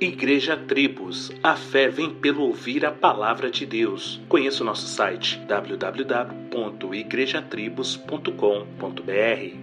Igreja Tribos, a fé vem pelo ouvir a palavra de Deus. Conheça o nosso site www.igrejatribos.com.br.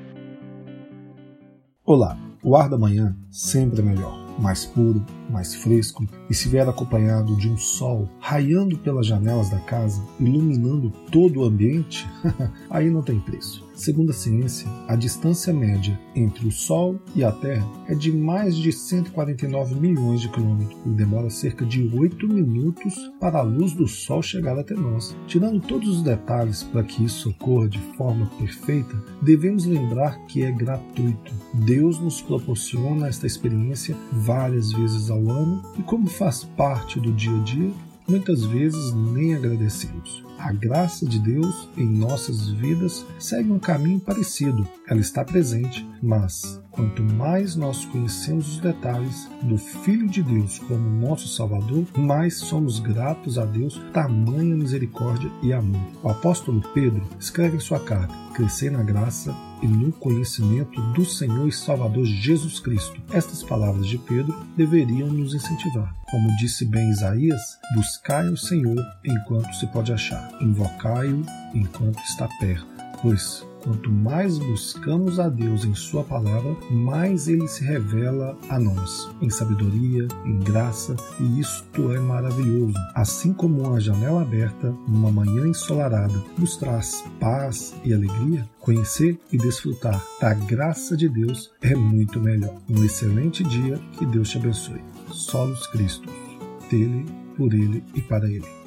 Olá, o ar da manhã sempre é melhor, mais puro, mais fresco e se vier acompanhado de um sol raiando pelas janelas da casa, iluminando todo o ambiente, aí não tem preço. Segundo a ciência, a distância média entre o Sol e a Terra é de mais de 149 milhões de quilômetros e demora cerca de 8 minutos para a luz do Sol chegar até nós. Tirando todos os detalhes para que isso ocorra de forma perfeita, devemos lembrar que é gratuito. Deus nos proporciona esta experiência várias vezes ao ano e, como faz parte do dia a dia, muitas vezes nem agradecemos. A graça de Deus em nossas vidas segue um caminho parecido. Ela está presente, mas quanto mais nós conhecemos os detalhes do Filho de Deus como nosso Salvador, mais somos gratos a Deus tamanha misericórdia e amor. O apóstolo Pedro escreve em sua carta: Crescer na graça e no conhecimento do Senhor e Salvador Jesus Cristo. Estas palavras de Pedro deveriam nos incentivar. Como disse bem Isaías, buscai o Senhor enquanto se pode achar invocai-o enquanto está perto, pois quanto mais buscamos a Deus em Sua palavra, mais Ele se revela a nós, em sabedoria, em graça, e isto é maravilhoso. Assim como uma janela aberta, numa manhã ensolarada, nos traz paz e alegria, conhecer e desfrutar da graça de Deus é muito melhor. Um excelente dia, que Deus te abençoe. Solos Cristo, dele, por ele e para ele.